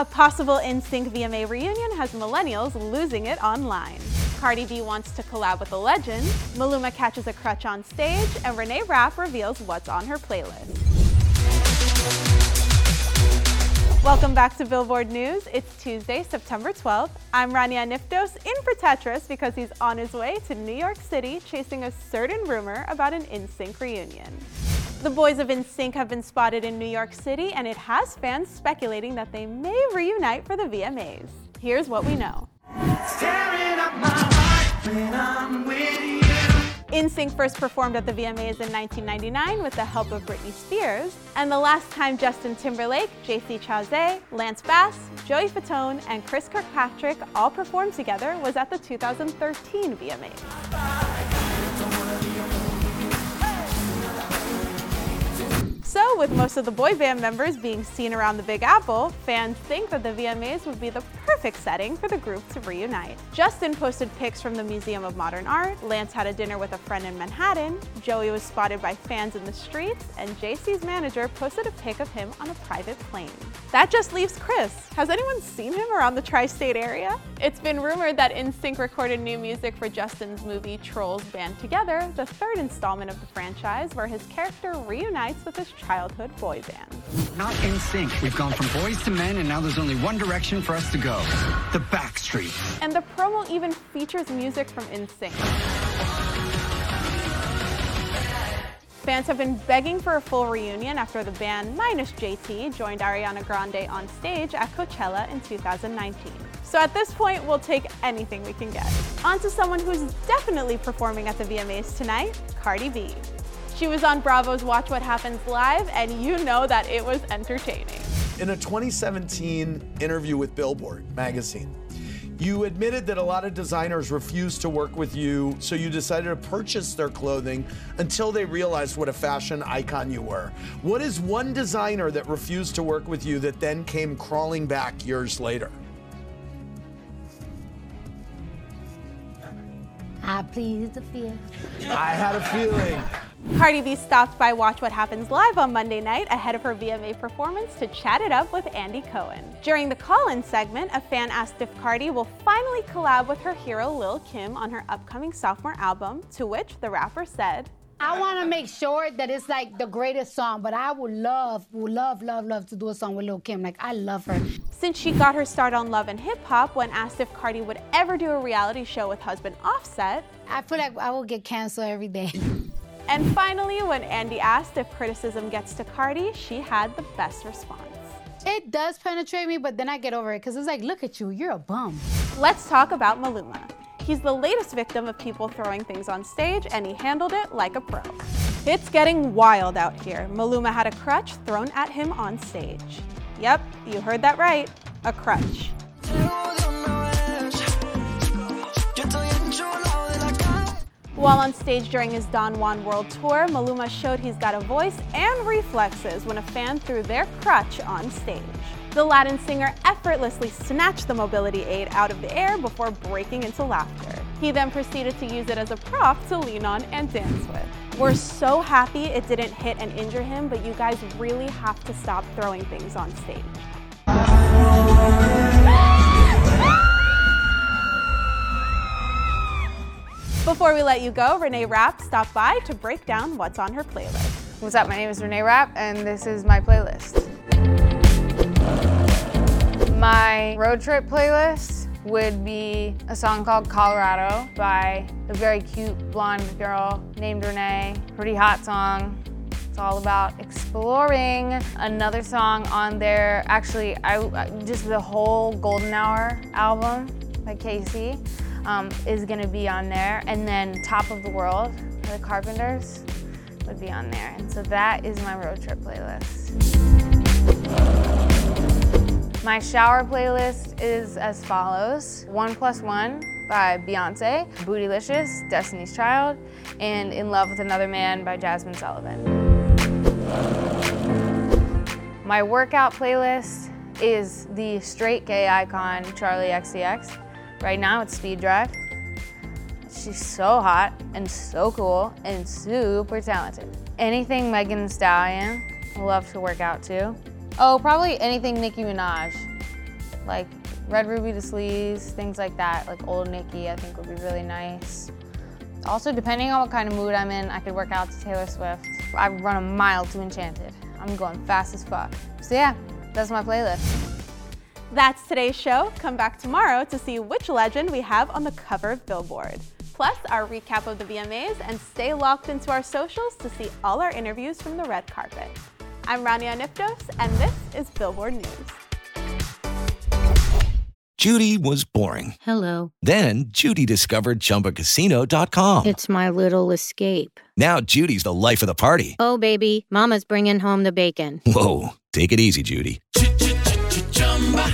A possible NSYNC VMA reunion has millennials losing it online. Cardi B wants to collab with a legend, Maluma catches a crutch on stage, and Renee Rapp reveals what's on her playlist. Welcome back to Billboard News. It's Tuesday, September 12th. I'm Rania Aniftos in for Tetris because he's on his way to New York City chasing a certain rumor about an NSYNC reunion. The boys of NSYNC have been spotted in New York City, and it has fans speculating that they may reunite for the VMAs. Here's what we know. NSYNC first performed at the VMAs in 1999 with the help of Britney Spears, and the last time Justin Timberlake, JC Chasez, Lance Bass, Joey Fatone, and Chris Kirkpatrick all performed together was at the 2013 VMAs. With most of the boy band members being seen around the Big Apple, fans think that the VMAs would be the perfect setting for the group to reunite. Justin posted pics from the Museum of Modern Art, Lance had a dinner with a friend in Manhattan, Joey was spotted by fans in the streets, and JC's manager posted a pic of him on a private plane. That just leaves Chris. Has anyone seen him around the tri state area? It's been rumored that NSYNC recorded new music for Justin's movie Trolls Band Together, the third installment of the franchise, where his character reunites with his childhood boy band. Not NSYNC. We've gone from boys to men, and now there's only one direction for us to go the Backstreet. And the promo even features music from NSYNC. Fans have been begging for a full reunion after the band, minus JT, joined Ariana Grande on stage at Coachella in 2019. So at this point, we'll take anything we can get. On to someone who's definitely performing at the VMAs tonight, Cardi B. She was on Bravo's Watch What Happens Live, and you know that it was entertaining. In a 2017 interview with Billboard magazine, you admitted that a lot of designers refused to work with you, so you decided to purchase their clothing until they realized what a fashion icon you were. What is one designer that refused to work with you that then came crawling back years later? I please the fear. I had a feeling. Cardi B stopped by Watch What Happens Live on Monday night ahead of her VMA performance to chat it up with Andy Cohen. During the call-in segment, a fan asked if Cardi will finally collab with her hero Lil Kim on her upcoming sophomore album, to which the rapper said, I want to make sure that it's like the greatest song, but I would love, would love, love, love to do a song with Lil Kim. Like, I love her. Since she got her start on Love and Hip Hop, when asked if Cardi would ever do a reality show with husband Offset, I feel like I will get canceled every day. And finally, when Andy asked if criticism gets to Cardi, she had the best response. It does penetrate me, but then I get over it because it's like, look at you, you're a bum. Let's talk about Maluma. He's the latest victim of people throwing things on stage, and he handled it like a pro. It's getting wild out here. Maluma had a crutch thrown at him on stage. Yep, you heard that right, a crutch. While on stage during his Don Juan World Tour, Maluma showed he's got a voice and reflexes when a fan threw their crutch on stage. The Latin singer effortlessly snatched the mobility aid out of the air before breaking into laughter. He then proceeded to use it as a prop to lean on and dance with. We're so happy it didn't hit and injure him, but you guys really have to stop throwing things on stage. Before we let you go, Renee Rapp stopped by to break down what's on her playlist. What's up? My name is Renee Rapp, and this is my playlist. My road trip playlist would be a song called Colorado by a very cute blonde girl named Renee. Pretty hot song. It's all about exploring. Another song on there, actually, I just the whole Golden Hour album by Kacey um, is gonna be on there. And then Top of the World by the Carpenters would be on there. And so that is my road trip playlist. My shower playlist is as follows One Plus One by Beyonce, Bootylicious, Destiny's Child, and In Love with Another Man by Jazmine Sullivan. My workout playlist is the straight gay icon Charli XCX. Right now it's Speed Drive. She's so hot and so cool and super talented. Anything Megan Stallion, love to work out too. Oh, probably anything Nicki Minaj. Like Red Ruby Da Sleeze, things like that. Like old Nicki, I think would be really nice. Also, depending on what kind of mood I'm in, I could work out to Taylor Swift. I run a mile to Enchanted. I'm going fast as fuck. So yeah, that's my playlist. That's today's show. Come back tomorrow to see which legend we have on the cover of Billboard. Plus, our recap of the VMAs, and stay locked into our socials to see all our interviews from the red carpet. I'm Rania Aniftos, and this is Billboard News. Judy was boring. Hello. Then Judy discovered ChumbaCasino.com. It's my little escape. Now Judy's the life of the party. Oh, baby, Mama's bringing home the bacon. Whoa, take it easy, Judy.